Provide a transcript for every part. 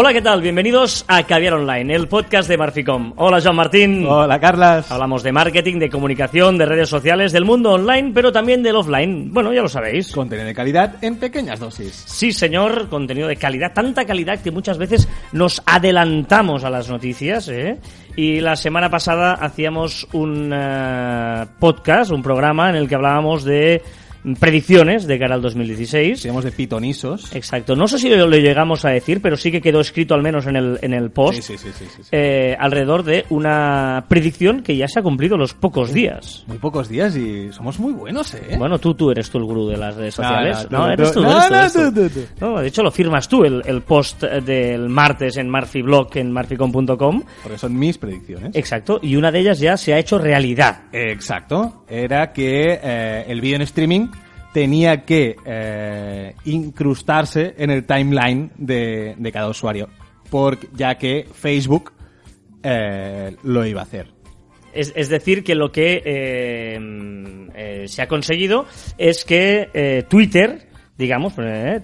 Hola, ¿qué tal? Bienvenidos a Caviar Online, el podcast de Marficom. Hola, Joan Martín. Hola, Carlas. Hablamos de marketing, de comunicación, de redes sociales, del mundo online, pero también del offline. Bueno, ya lo sabéis. Contenido de calidad en pequeñas dosis. Sí, señor, contenido de calidad, tanta calidad que muchas veces nos adelantamos a las noticias, ¿eh? Y la semana pasada hacíamos un eh, podcast, un programa en el que hablábamos de predicciones de cara al 2016. Seamos de pitonisos. Exacto. No sé si lo, llegamos a decir, pero sí que quedó escrito al menos en el, en el post. Sí, sí, sí, sí, sí. eh, alrededor de una predicción que ya se ha cumplido los pocos días. Muy pocos días y somos muy buenos, ¿eh? Bueno, tú, tú eres tú el gurú de las redes sociales. no, No, no, eres tú, no, eres tú, no, eres tú. no, no, no. No, de hecho lo firmas tú, el, el post del martes en Marfiblog, en marficom.com. Porque son mis predicciones. Exacto, y una de ellas ya se ha hecho realidad. Exacto. Era que eh, el vídeo en streaming tenía que eh, incrustarse en el timeline de, cada usuario. Porque, ya que Facebook eh, lo iba a hacer. Es, decir, que lo que eh, se ha conseguido es que Twitter, digamos,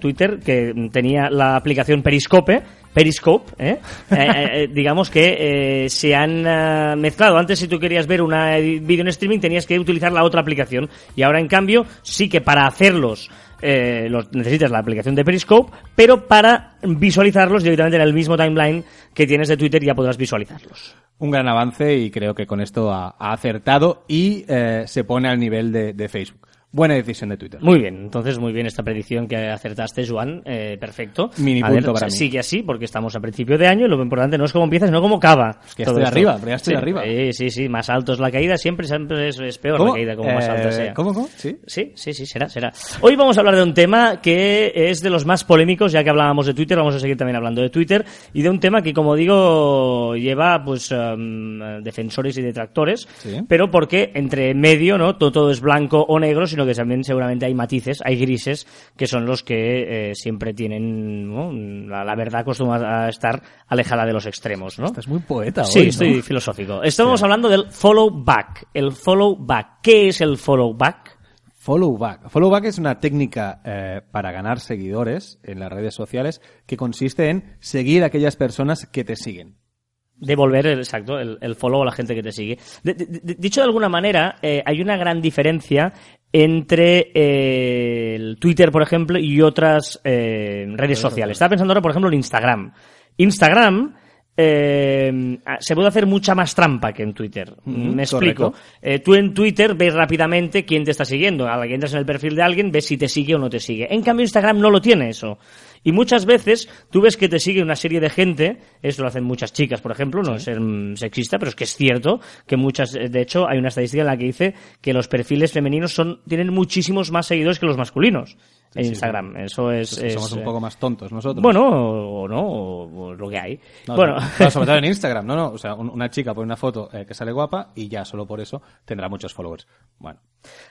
Twitter, que tenía la aplicación Periscope, Periscope, ¿eh? Eh, eh, digamos que eh, se han eh, mezclado. Antes, si tú querías ver una vídeo en streaming, tenías que utilizar la otra aplicación. Y ahora, en cambio, sí que para hacerlos eh, los, necesitas la aplicación de Periscope, pero para visualizarlos directamente en el mismo timeline que tienes de Twitter ya podrás visualizarlos. Un gran avance y creo que con esto ha, ha acertado y eh, se pone al nivel de, de Facebook. Buena decisión de Twitter. Muy bien, entonces muy bien esta predicción que acertaste, Joan. Eh, perfecto. Mini punto ver, para mí. Sigue así, porque estamos a principio de año y lo importante no es cómo empieza, sino cómo acaba. que ya todo estoy esto. arriba, pero ya estoy Sí, arriba. Sí, sí, sí. Más alto es la caída, siempre, siempre es, es peor la caída como más Eh, alta sea. ¿Cómo, cómo? Sí. Sí, sí, sí, será, será. Hoy vamos a hablar de un tema que es de los más polémicos, ya que hablábamos de Twitter, vamos a seguir también hablando de Twitter, y de un tema que, como digo, lleva pues em, defensores y detractores, Sí. pero porque entre medio, ¿no? Todo, todo es blanco o negro, sino que también seguramente hay matices, hay grises, que son los que eh, siempre tienen, ¿no? la, la verdad acostumbra a estar alejada de los extremos, ¿no? Estás muy poeta Sí, hoy, ¿no? estoy filosófico. Estamos hablando del follow back. El follow back. ¿Qué es el follow back? Follow back. Follow back es una técnica eh, para ganar seguidores en las redes sociales que consiste en seguir a aquellas personas que te siguen. Devolver, el, exacto, el, el follow a la gente que te sigue. De- de- de- dicho de alguna manera, eh, hay una gran diferencia entre eh, el Twitter, por ejemplo, y otras eh, redes sociales. Estaba pensando ahora, por ejemplo, en Instagram. Instagram eh, se puede hacer mucha más trampa que en Twitter. Me explico. Eh, tú en Twitter ves rápidamente quién te está siguiendo. A la que entras en el perfil de alguien, ves si te sigue o no te sigue. En cambio, Instagram no lo tiene eso. Y muchas veces tú ves que te sigue una serie de gente, esto lo hacen muchas chicas, por ejemplo, no es ser mm, sexista, pero es que es cierto que muchas, eh, de hecho, hay una estadística en la que dice que los perfiles femeninos son, tienen muchísimos más seguidores que los masculinos en sí, Instagram. Eso es, Pues somos es, un eh, poco más tontos nosotros. bueno, o no, o, o lo que hay. No, bueno, no, sobre todo en Instagram, no, no. O sea, un- una chica pone una foto eh, que sale guapa y ya solo por eso tendrá muchos followers. Bueno,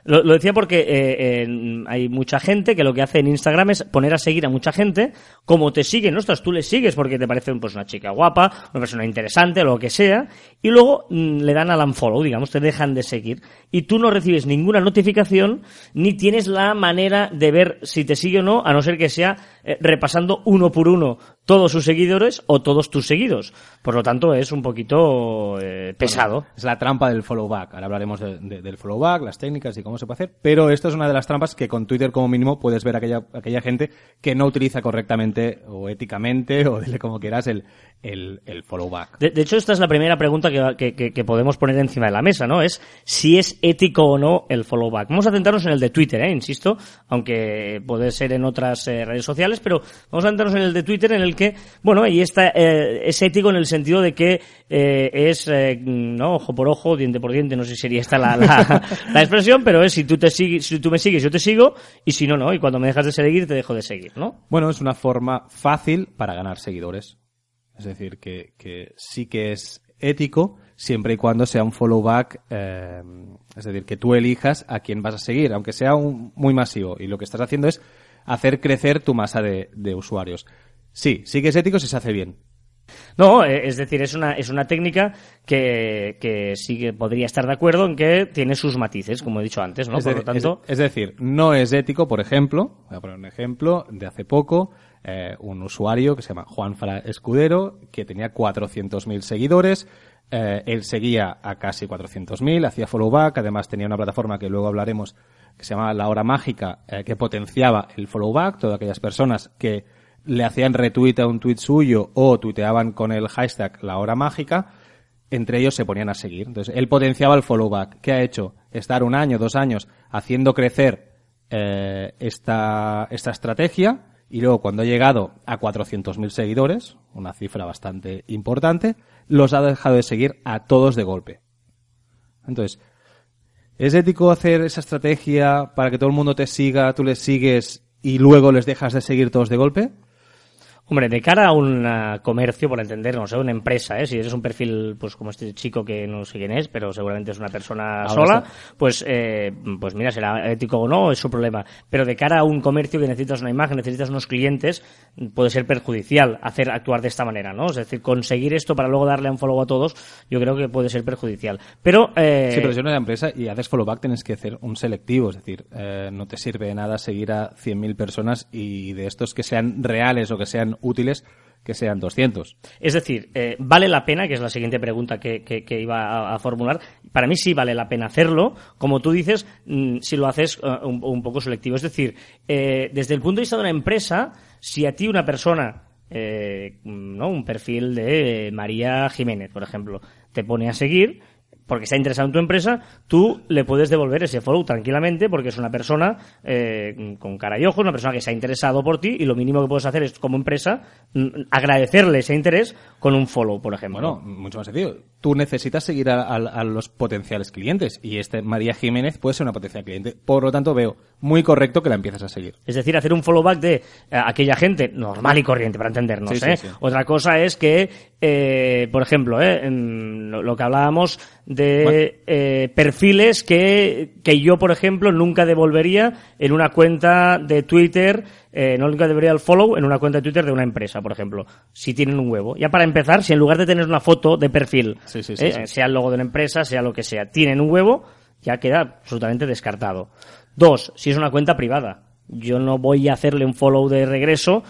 Lo, lo decía porque eh, en- hay mucha gente que lo que hace en Instagram es poner a seguir a mucha gente, como te siguen, ostras, tú le sigues porque te parece pues una chica guapa, una persona interesante, lo que sea, y luego mm, le dan al unfollow, digamos, te dejan de seguir, y tú no recibes ninguna notificación, ni tienes la manera de ver si te sigue o no, a no ser que sea eh, repasando uno por uno todos sus seguidores o todos tus seguidos. Por lo tanto, es un poquito eh, pesado. es la trampa del follow back. Ahora hablaremos de- de- del follow back, las técnicas y cómo se puede hacer. Pero esto es una de las trampas que con Twitter como mínimo puedes ver aquella, aquella gente que no utiliza correctamente o éticamente o dile como quieras el, el, el follow back. De, de hecho, esta es la primera pregunta que, que- que- que podemos poner encima de la mesa, ¿no? Es si es ético o no el follow back. Vamos a centrarnos en el de Twitter, ¿eh? Insisto, aunque puede ser en otras eh, redes sociales, pero vamos a centrarnos en el de Twitter, en el que, bueno, ahí está, eh, es ético en el sentido de que eh, es, eh, no, ojo por ojo, diente por diente, no sé si sería esta la, la, la expresión, pero es si tú te sigues, si tú me sigues, yo te sigo, y si no, no, y cuando me dejas de seguir, te dejo de seguir, ¿no? Bueno, es una forma fácil para ganar seguidores. Es decir, que, que sí que es ético siempre y cuando sea un follow back, eh, es decir, que tú elijas a quién vas a seguir, aunque sea un, muy masivo. Y lo que estás haciendo es hacer crecer tu masa de, de usuarios. Sí, sí que es ético si se hace bien. No, eh, es decir, es una, es una técnica que, que sí que podría estar de acuerdo en que tiene sus matices, como he dicho antes, ¿no? es, Por de- lo tanto, es- es decir, no es ético, por ejemplo, voy a poner un ejemplo de hace poco, eh, un usuario que se llama Juanfra Escudero, que tenía 400.000 seguidores. Eh, él seguía a casi 400.000, hacía follow back, además tenía una plataforma que luego hablaremos que se llama La Hora Mágica, eh, que potenciaba el follow back, todas aquellas personas que le hacían retweet a un tweet suyo o tuiteaban con el hashtag La Hora Mágica, entre ellos se ponían a seguir. Entonces, él potenciaba el follow back. ¿Qué ha hecho? Estar un año, dos años haciendo crecer eh, esta, esta estrategia y luego cuando ha llegado a 400.000 seguidores, una cifra bastante importante, los ha dejado de seguir a todos de golpe. Entonces, ¿es ético hacer esa estrategia para que todo el mundo te siga, tú les sigues y luego les dejas de seguir todos de golpe? Hombre, de cara a un uh, comercio, por entendernos, ¿eh? una empresa, ¿eh? si eres un perfil pues como este chico que no sé quién es, pero seguramente es una persona Ahora sola, está. pues eh, pues mira, será ético o no, es su problema. Pero de cara a un comercio que necesitas una imagen, necesitas unos clientes, puede ser perjudicial hacer actuar de esta manera, ¿no? Es decir, conseguir esto para luego darle un follow a todos, yo creo que puede ser perjudicial. Pero, eh, Sí, pero si eres una empresa y haces follow back tienes que hacer un selectivo, es decir, eh, no te sirve de nada seguir a 100.000 personas y de estos que sean reales o que sean útiles, que sean 200. Es decir, eh, ¿vale la pena? Que es la siguiente pregunta que, que- iba a, formular. Para mí sí vale la pena hacerlo. Como tú dices, mm, si lo haces eh, un, poco selectivo. Es decir, eh, desde el punto de vista de una empresa, si a ti una persona, eh, ¿no? un perfil de María Jiménez, por ejemplo, te pone a seguir, porque está interesado en tu empresa, tú le puedes devolver ese follow tranquilamente porque es una persona eh, con cara y ojos, una persona que se ha interesado por ti y lo mínimo que puedes hacer es, como empresa, agradecerle ese interés con un follow, por ejemplo. Bueno, mucho más sencillo. Tú necesitas seguir a, a- a los potenciales clientes y este María Jiménez puede ser una potencial cliente. Por lo tanto, veo muy correcto que la empieces a seguir. Es decir, hacer un follow back de eh, aquella gente normal y corriente, para entendernos. Sí, ¿eh? sí. Otra cosa es que, eh, por ejemplo, en lo, lo que hablábamos de Bueno. eh, perfiles que, que yo, por ejemplo, nunca devolvería en una cuenta de Twitter, eh, no nunca debería el follow en una cuenta de Twitter de una empresa, por ejemplo, si tienen un huevo. Ya para empezar, si en lugar de tener una foto de perfil, Sí, sí, sí, ¿eh? sea el logo de una empresa, sea lo que sea, tienen un huevo, ya queda absolutamente descartado. Dos, si es una cuenta privada. Yo no voy a hacerle un follow de regreso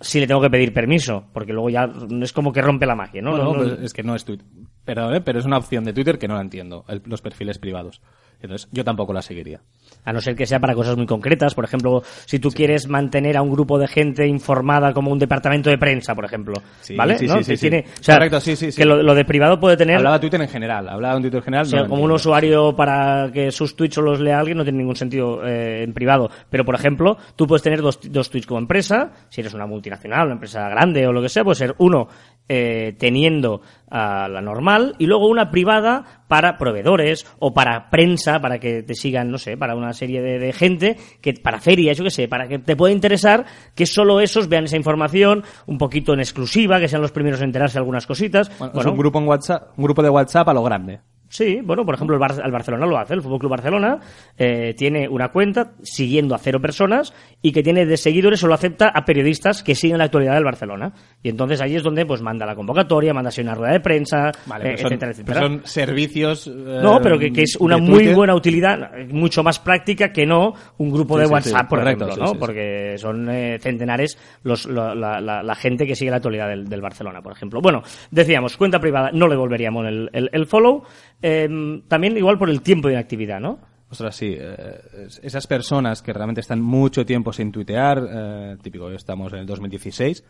si le tengo que pedir permiso, porque luego ya es como que rompe la magia, ¿no? No, no, No- no- pues es que no es Twitter. Pero, eh, pero es una opción de Twitter que no la entiendo, el- los perfiles privados. Entonces, yo tampoco la seguiría. A no ser que sea para cosas muy concretas. Por ejemplo, si tú quieres mantener a un grupo de gente informada como un departamento de prensa, por ejemplo. Sí, ¿Vale? sí, ¿No? sí, tiene- o sea, Correcto, sí, sí, sí. Que lo, lo de privado puede tener... Hablaba de Twitter en general, hablaba de un Twitter general. O sea, no lo como un usuario para que sus tweets solo los lea alguien no tiene ningún sentido eh, en privado. Pero, por ejemplo, tú puedes tener dos, dos tweets como empresa, si eres una multinacional, una empresa grande o lo que sea, puede ser uno eh, teniendo a la normal y luego una privada para proveedores o para prensa, para que te sigan, no sé, para una serie de, de gente, que para ferias, yo qué sé, para que te pueda interesar que solo esos vean esa información un poquito en exclusiva, que sean los primeros en enterarse de algunas cositas. Bueno, es Bueno, un grupo en WhatsApp, un grupo de WhatsApp a lo grande. Sí, bueno, por ejemplo, el, Bar- el Barcelona lo hace, el Fútbol Club Barcelona eh, tiene una cuenta siguiendo a cero personas y que tiene de seguidores solo acepta a periodistas que siguen la actualidad del Barcelona. Y entonces ahí es donde pues manda la convocatoria, manda así una rueda de prensa, Vale, eh, son, etcétera, etcétera. son servicios. eh, No, pero que, que es una muy Twitter. buena utilidad, mucho más práctica que no un grupo Sí, de sí, WhatsApp, sí, por correcto, ejemplo, ¿no? Porque son eh, centenares los, la, la- la- la gente que sigue la actualidad del, del Barcelona, por ejemplo. Bueno, decíamos, cuenta privada, no le volveríamos el, el- el follow. Eh, también igual por el tiempo de inactividad, ¿no? Ostras, sí. eh, es- esas personas que realmente están mucho tiempo sin tuitear, eh, típico, estamos en el 2016,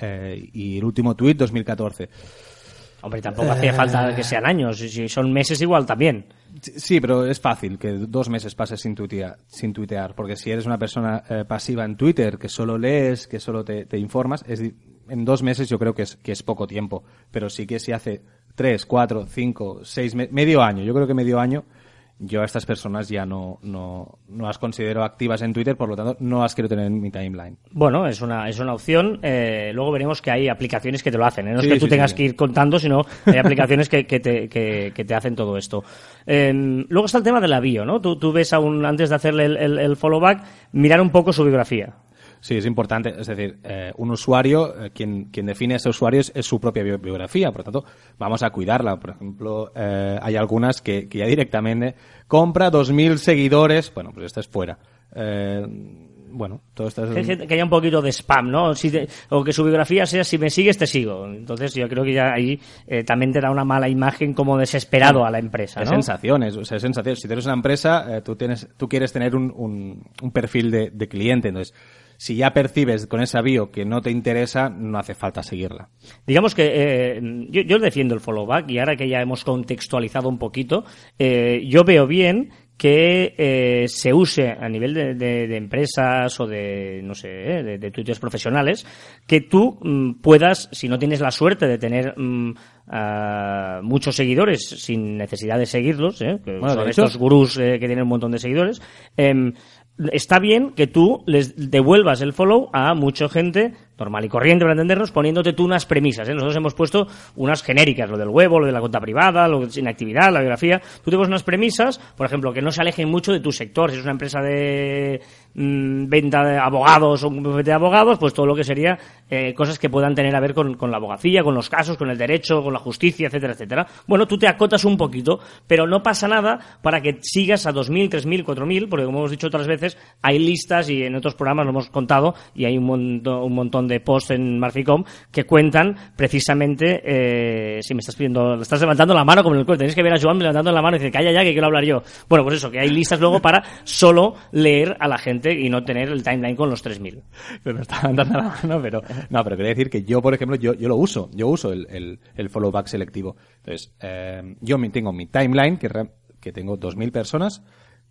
eh, y el último tuit 2014. Hombre, tampoco hacía falta que sean años, si son meses igual también. Sí, pero es fácil que dos meses pases sin tuitear, sin tuitear porque si eres una persona eh, pasiva en Twitter, que solo lees, que solo te, te informas, es, en dos meses yo creo que es, que es poco tiempo, pero sí que si hace tres, cuatro, cinco, seis, me- medio año, yo creo que medio año, yo a estas personas ya no, no, no las considero activas en Twitter, por lo tanto no las quiero tener en mi timeline. Bueno, es una, es una opción. eh, luego veremos que hay aplicaciones que te lo hacen. ¿eh? No Sí, es que tú sí, tengas sí. que ir contando, sino hay aplicaciones que, que te, que, que te hacen todo esto. Eh, luego está el tema de la bio, ¿no? Tú, tú ves a un, antes de hacerle el, el, el follow back, mirar un poco su biografía. Sí, es importante. Es decir, eh, un usuario, eh, quien, quien define a ese usuario es, su propia bio- biografía. Por lo tanto, vamos a cuidarla. Por ejemplo, eh, hay algunas que, que ya directamente compra 2.000 seguidores. Bueno, pues esta es fuera. Eh, bueno, todo esto es... Que haya un poquito de spam, ¿no? Si te- o que su biografía sea si me sigues te sigo. Entonces yo creo que ya ahí eh, también te da una mala imagen como desesperado a la empresa, Es ¿no? sensaciones, o sea, es sensaciones. Si eres una empresa, eh, tú tienes, tú quieres tener un, un, un perfil de, de cliente, entonces, si ya percibes con esa bio que no te interesa, no hace falta seguirla. Digamos que eh, yo, yo defiendo el follow back y ahora que ya hemos contextualizado un poquito, eh, yo veo bien que eh, se use a nivel de, de- de empresas o de, no sé, eh, de, de twitters profesionales, que tú mm, puedas, si no tienes la suerte de tener mm, ah, muchos seguidores sin necesidad de seguirlos, eh, que Bueno, son estos gurús eh, que tienen un montón de seguidores, em, está bien que tú les devuelvas el follow a mucha gente normal y corriente, para entendernos, poniéndote tú unas premisas. ¿eh? Nosotros hemos puesto unas genéricas, lo del huevo, lo de la cuenta privada, lo de inactividad, la biografía. Tú te pones unas premisas, por ejemplo, que no se alejen mucho de tu sector. Si es una empresa de mm, venta de abogados o un de abogados, pues todo lo que sería eh, cosas que puedan tener a ver con, con la abogacía, con los casos, con el derecho, con la justicia, etcétera, etcétera. Bueno, tú te acotas un poquito, pero no pasa nada para que sigas a 2.000, 3.000, 4.000, porque como hemos dicho otras veces, hay listas y en otros programas lo hemos contado y hay un un montón de posts en Marficom que cuentan precisamente, eh, si me estás pidiendo, estás levantando la mano como en el cuento, tenéis que ver a Joan levantando la mano y decir, calla ya que quiero hablar yo. Bueno, pues eso, que hay listas luego para solo leer a la gente y no tener el timeline con los 3.000. Me estaban dando la mano, pero no, pero quería decir que yo, por ejemplo, yo, yo lo uso, yo uso el, el, follow back selectivo. Entonces, eh, yo tengo mi timeline, que, que tengo 2.000 personas,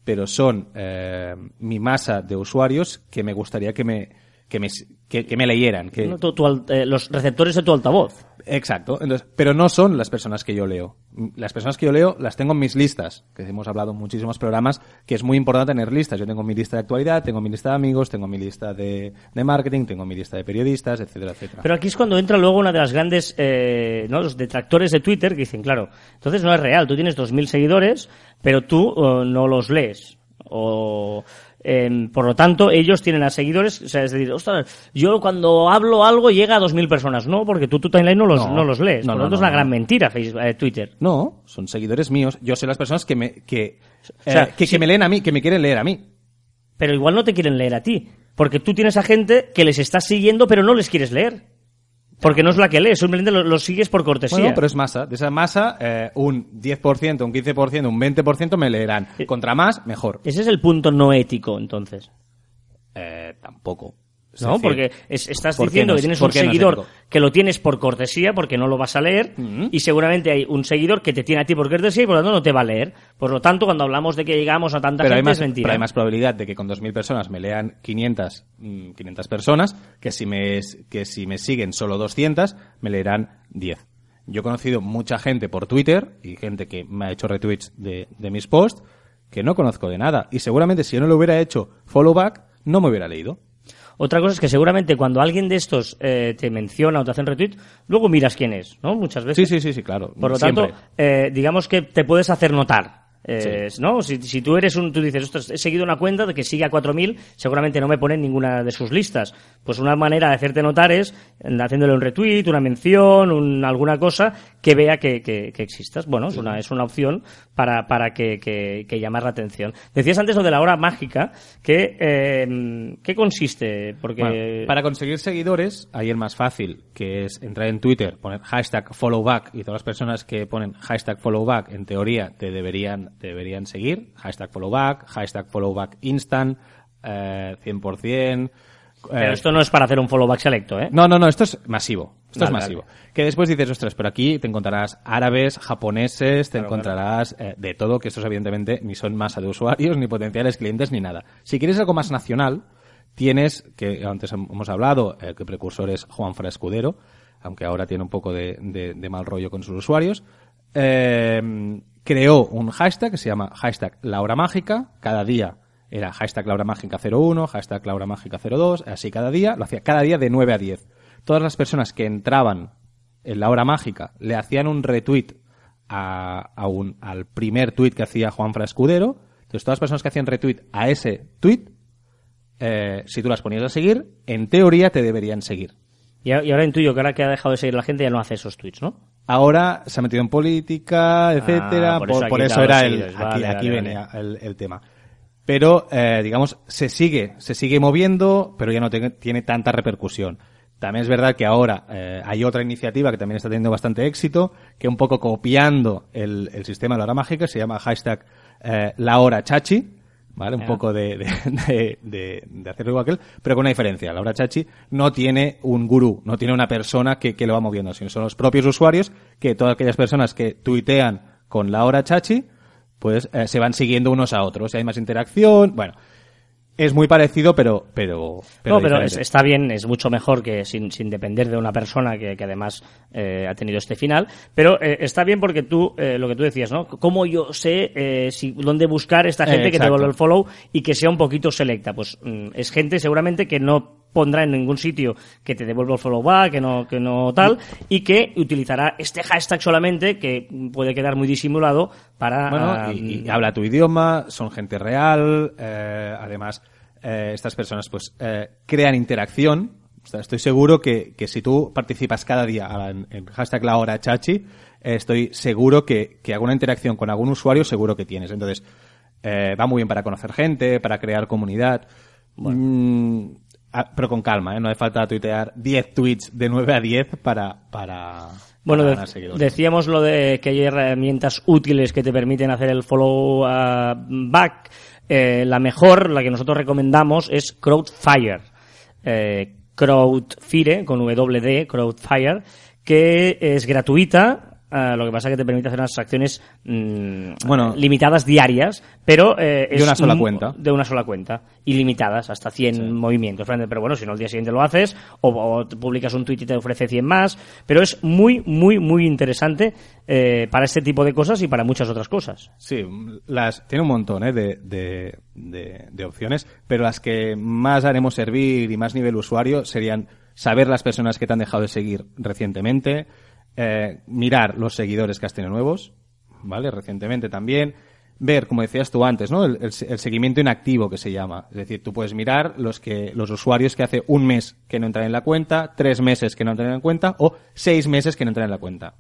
pero son eh, mi masa de usuarios que me gustaría que me, que me, que, que me leyeran. Que, ¿no? Tu- tu al- eh, los receptores de tu altavoz. Exacto. Entonces, pero no son las personas que yo leo. Las personas que yo leo las tengo en mis listas, que hemos hablado en muchísimos programas, que es muy importante tener listas. Yo tengo mi lista de actualidad, tengo mi lista de amigos, tengo mi lista de, de marketing, tengo mi lista de periodistas, etcétera, etcétera. Pero aquí es cuando entra luego una de las grandes, eh, ¿no? Los detractores de Twitter que dicen, claro, entonces no es real, tú tienes 2.000 seguidores, pero tú eh, no los lees. O, em, por lo tanto, ellos tienen a seguidores, o sea, es decir, ostras, yo cuando hablo algo llega a 2.000 personas. No, porque tú tu timeline no los, No. no, los lees. No, por no, lo tanto, es una gran mentira Facebook, eh, Twitter. No, son seguidores míos. Yo sé las personas que me, que, O sea, eh, que, que me leen a mí, que me quieren leer a mí. Pero igual no te quieren leer a ti. Porque tú tienes a gente que les estás siguiendo, pero no les quieres leer. Porque no es la que lees, simplemente los, los sigues por cortesía. Bueno, pero es masa. De esa masa, eh, un 10%, un 15%, un 20% me leerán. Eh, Contra más, mejor. Ese es el punto no ético, entonces. Eh, tampoco. Es ¿No? decir, Porque es- estás ¿por qué diciendo no que es- tienes un no seguidor que lo tienes por cortesía porque no lo vas a leer Ujú. y seguramente hay un seguidor que te tiene a ti por cortesía y por lo tanto no te va a leer. Por lo tanto, cuando hablamos de que llegamos a tanta pero hay, gente más, es mentira. pero hay más probabilidad de que con 2.000 personas me lean 500, mm, 500 personas que si, me, que si me siguen solo 200 me leerán 10. Yo he conocido mucha gente por Twitter y gente que me ha hecho retweets de, de mis posts que no conozco de nada. Y seguramente si yo no le hubiera hecho follow back, no me hubiera leído. Otra cosa es que seguramente cuando alguien de estos eh, te menciona o te hace un retweet, luego miras quién es, ¿no? Muchas veces. Sí, sí, sí, sí, claro. Por lo Siempre. tanto, eh, digamos que te puedes hacer notar. Eh, ¿no? Si, si tú eres un, tú dices, ostras, he seguido una cuenta de que sigue a 4.000, seguramente no me pone en ninguna de sus listas. Pues una manera de hacerte notar es eh, haciéndole un retweet, una mención, un- alguna cosa que vea que, que- que existas. Bueno, es una, es una opción para, para que, que, que llamar la atención. Decías antes lo de la hora mágica, que, eh, ¿qué consiste? Porque... Bueno, para conseguir seguidores, hay el más fácil, que es entrar en Twitter, poner hashtag followback y todas las personas que ponen hashtag followback, en teoría, te deberían, deberían seguir. Hashtag followback, hashtag followback instant, eh, 100%. Pero eh, esto no es para hacer un follow back selecto, ¿eh? no, no, no, esto es masivo. Esto Vale, es masivo. Que después dices, ostras, pero aquí te encontrarás árabes, japoneses, te Claro, encontrarás eh, de todo, que estos evidentemente ni son masa de usuarios, ni potenciales clientes, ni nada. Si quieres algo más nacional, tienes, que antes hemos hablado, eh, que precursor es Juan Fra Escudero, aunque ahora tiene un poco de, de- de mal rollo con sus usuarios, eh, creó un hashtag que se llama hashtag La Hora Mágica, cada día era hashtag La Hora Mágica 01, hashtag La Hora Mágica 02, así cada día, lo hacía cada día de 9 a 10. Todas las personas que entraban en La Hora Mágica le hacían un retweet a, a un, al primer tweet que hacía Juan Fra Escudero, entonces todas las personas que hacían retweet a ese tweet, eh, si tú las ponías a seguir, en teoría te deberían seguir. Y ahora intuyo que ahora que ha dejado de seguir la gente ya no hace esos tweets, ¿no? Ahora se ha metido en política, etcétera. Ah, por por, eso por era el, aquí, Vale, aquí vale, venía el, el tema. pero eh, digamos se sigue se sigue moviendo pero ya no te- tiene tanta repercusión también es verdad que ahora eh, hay otra iniciativa que también está teniendo bastante éxito que un poco copiando el, el sistema de la hora mágica se llama hashtag eh, la hora chachi ¿vale? Un poco de, de, de, de- hacerlo igual que él, pero con una diferencia. La hora chachi no tiene un gurú, no tiene una persona que, que lo va moviendo, sino son los propios usuarios que todas aquellas personas que tuitean con la hora chachi, pues eh, se van siguiendo unos a otros. Hay más interacción, bueno. Es muy parecido, pero, pero, pero no, pero es- está bien, es mucho mejor que sin, sin depender de una persona que, que además eh, ha tenido este final. Pero eh, está bien porque tú, eh, lo que tú decías, ¿no? ¿Cómo yo sé eh, si, dónde buscar esta gente que te devuelve el follow y que sea un poquito selecta? Pues mm, es gente seguramente que no pondrá en ningún sitio que te devuelva el follow back, que no, que no tal, y que utilizará este hashtag solamente que puede quedar muy disimulado para... Bueno, ah, y, y habla tu idioma, son gente real, eh, además eh, estas personas pues eh, crean interacción. O sea, estoy seguro que, que si tú participas cada día en, en hashtag la hora chachi, eh, estoy seguro que, que alguna interacción con algún usuario seguro que tienes. Entonces, eh, va muy bien para conocer gente, para crear comunidad. Mm, ah, pero con calma, ¿eh? no hace falta tuitear 10 tweets de 9 a 10 para, para, Bueno, de- decíamos lo de que hay herramientas útiles que te permiten hacer el follow ah, back. Eh, la mejor, la que nosotros recomendamos, es Crowdfire. Eh, Crowdfire, con WD, Crowdfire, que es gratuita. Ah, lo que pasa es que te permite hacer unas acciones mm, Bueno. limitadas diarias, pero eh, De una sola cuenta. de una sola cuenta, ilimitadas, hasta 100 movimientos. Pero bueno, si no, el día siguiente lo haces, o, o te publicas un tweet y te ofrece 100 más. Pero es muy, muy, muy interesante eh, para este tipo de cosas y para muchas otras cosas. Sí, las, tiene un montón ¿eh? de, de, de- de opciones, pero las que más haremos servir y más nivel usuario serían saber las personas que te han dejado de seguir recientemente, eh, mirar los seguidores que has tenido nuevos, ¿vale? Recientemente también, ver, como decías tú antes, ¿no? El, el se- el seguimiento inactivo que se llama. Es decir, tú puedes mirar los que, los usuarios que hace un mes que no entran en la cuenta, tres meses que no entran en la cuenta o seis meses que no entran en la cuenta.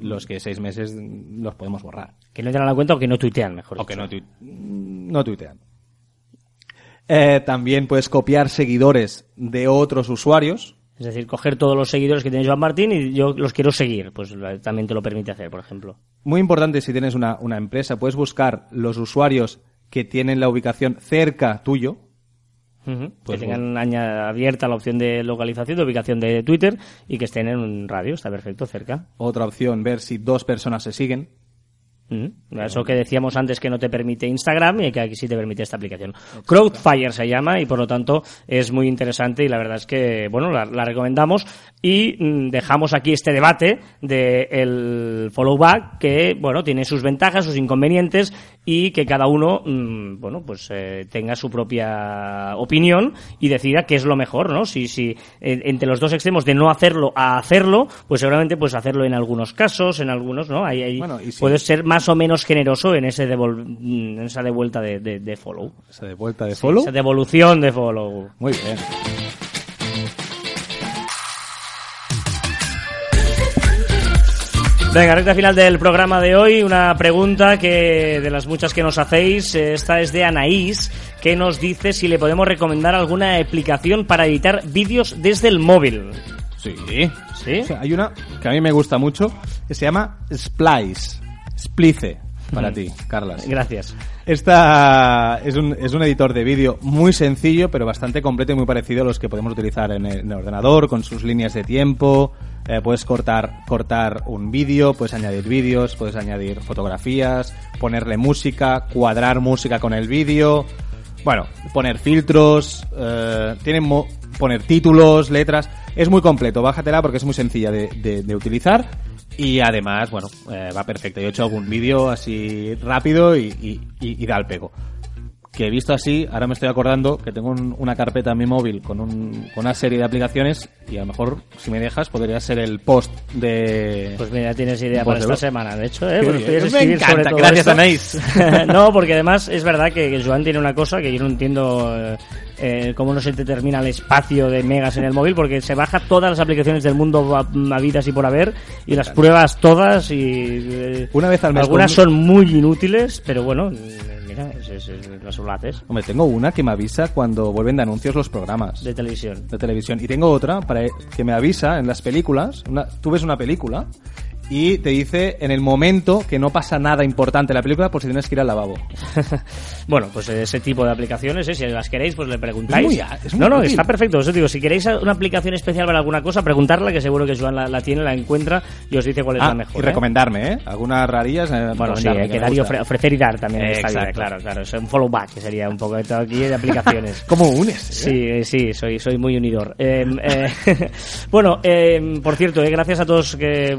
Los que seis meses los podemos borrar. Que no entran a la cuenta o que no tuitean, mejor O que no, tui- no tuitean. Eh, también puedes copiar seguidores de otros usuarios. Es decir, coger todos los seguidores que tiene Joan Martín y yo los quiero seguir. Pues también te lo permite hacer, por ejemplo. Muy importante si tienes una, una empresa, puedes buscar los usuarios que tienen la ubicación cerca tuyo. Ujú. Pues que tengan abierta la opción de localización, de ubicación de Twitter y que estén en un radio, está perfecto, cerca. Otra opción, ver si dos personas se siguen. Ujú. Eso que decíamos antes que no te permite Instagram y que aquí sí te permite esta aplicación. Crowdfire se llama y por lo tanto es muy interesante y la verdad es que, bueno, la, la recomendamos y mm, dejamos aquí este debate de el follow back que, bueno, tiene sus ventajas, sus inconvenientes y que cada uno, mm, bueno, pues eh, tenga su propia opinión y decida qué es lo mejor, ¿no? Si, si eh, entre los dos extremos de no hacerlo a hacerlo, pues seguramente pues hacerlo en algunos casos, en algunos, ¿no? Ahí, ahí Bueno, y si- puedes ser más o menos generoso en ese devol- en esa devuelta de, de- de follow. Esa de vuelta de follow. Esa devolución de follow. Muy bien. Venga, recta final del programa de hoy. Una pregunta que de las muchas que nos hacéis, eh, esta es de Anaís, que nos dice si le podemos recomendar alguna aplicación para editar vídeos desde el móvil. Sí. ¿Sí? O sea, hay una que a mí me gusta mucho que se llama Splice. Splice. Para ti, Carlas. Gracias. Esta es un, es un editor de vídeo muy sencillo, pero bastante completo y muy parecido a los que podemos utilizar en el, en el ordenador, con sus líneas de tiempo. Eh, puedes cortar, cortar un vídeo, puedes añadir vídeos, puedes añadir fotografías, ponerle música, cuadrar música con el vídeo. Bueno, poner filtros, eh, tienen mo- poner títulos, letras. Es muy completo, bájatela porque es muy sencilla de, utilizar. Y además, bueno, eh, va perfecto. Yo he hecho algún vídeo así rápido y da el pego. Que visto así, ahora me estoy acordando que tengo un- una carpeta en mi móvil con, un- con una serie de aplicaciones y a lo mejor, si me dejas, podría ser el post de... Pues mira, tienes idea para esta semana, de hecho, ¿eh? Porque bien. Me encanta, sobre todo gracias. Anaís. no, porque además es verdad que, Joan tiene una cosa que yo no entiendo eh, eh, cómo no se te termina el espacio de megas en el móvil, porque se baja todas las aplicaciones del mundo vidas y por haber y las pruebas todas y... eh, Una vez al mes Algunas son muy inútiles, pero bueno, mira, es, es, es los olates Hombre, tengo una que me avisa cuando vuelven de anuncios los programas de televisión. de televisión. Y tengo otra para que me avisa en las películas. Una, tú ves una película y te dice en el momento que no pasa nada importante en la película por si tienes que ir al lavabo. bueno, pues ese tipo de aplicaciones, ¿eh? si las queréis, pues le preguntáis. Es muy es muy no, no, útil. está perfecto. Os digo, si queréis una aplicación especial para alguna cosa, preguntarla, que seguro que Joan la, la tiene, la encuentra y os dice cuál es Ah, la mejor. y ¿eh? recomendarme, ¿eh? Algunas rarillas. eh, Bueno, sí, recomendarme, hay que me dar y ofre- ofrecer y dar también. está bien, Exacto. claro, claro. Es un follow back, que sería un poco de todo aquí de aplicaciones. ¿Cómo unes? eh? Sí, eh, sí, soy, soy muy unidor. Eh, eh, bueno, eh, por cierto, eh, gracias a todos que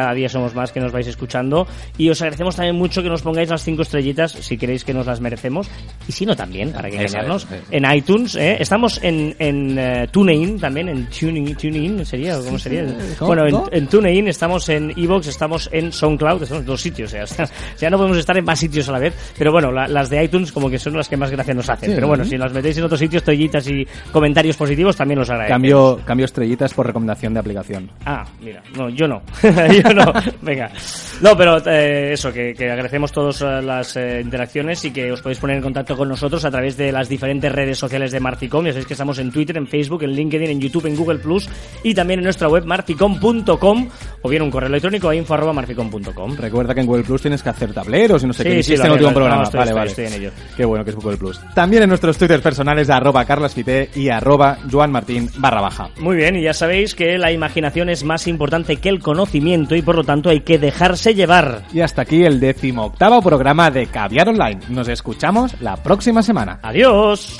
cada día somos más que nos vais escuchando y os agradecemos también mucho que nos pongáis las cinco estrellitas si queréis que nos las merecemos y si no también, para que engañarnos, es, en iTunes. eh. Estamos en, en eh, TuneIn también, en TuneIn, TuneIn ¿sería? ¿Cómo sería? Bueno, en, en TuneIn, estamos en Evox, estamos en SoundCloud, estamos en dos sitios, o sea, o sea, ya no podemos estar en más sitios a la vez, pero bueno, la- las de iTunes como que son las que más gracia nos hacen. Sí. Pero bueno, si las metéis en otros sitios, estrellitas y comentarios positivos, también los agradecemos. Cambio, cambio estrellitas por recomendación de aplicación. Ah, mira, no, yo no. yo no. Venga. No, pero eh, eso, que, que agradecemos todas eh, las eh, interacciones y que os podéis poner en contacto con nosotros a través de las diferentes redes sociales de Marficom. Ya sabéis que estamos en Twitter, en Facebook, en LinkedIn, en YouTube, en Google Plus y también en nuestra web marficom.com o bien un correo electrónico a info arroba marficom.com. Recuerda que en Google Plus tienes que hacer tableros y no sé Sí, qué. sí, Hiciste lo en el último programa. no, estoy- vale, estoy- vale. estoy en ello. Qué bueno que es Google Plus. También en nuestros Twitter personales arroba carlasfite y arroba joanmartin barra baja. Muy bien, y ya sabéis que la imaginación es más importante que el conocimiento y por lo tanto hay que dejarse llevar. Y hasta aquí el décimo octavo programa de Caviar Online. Nos escuchamos la próxima semana. Adiós.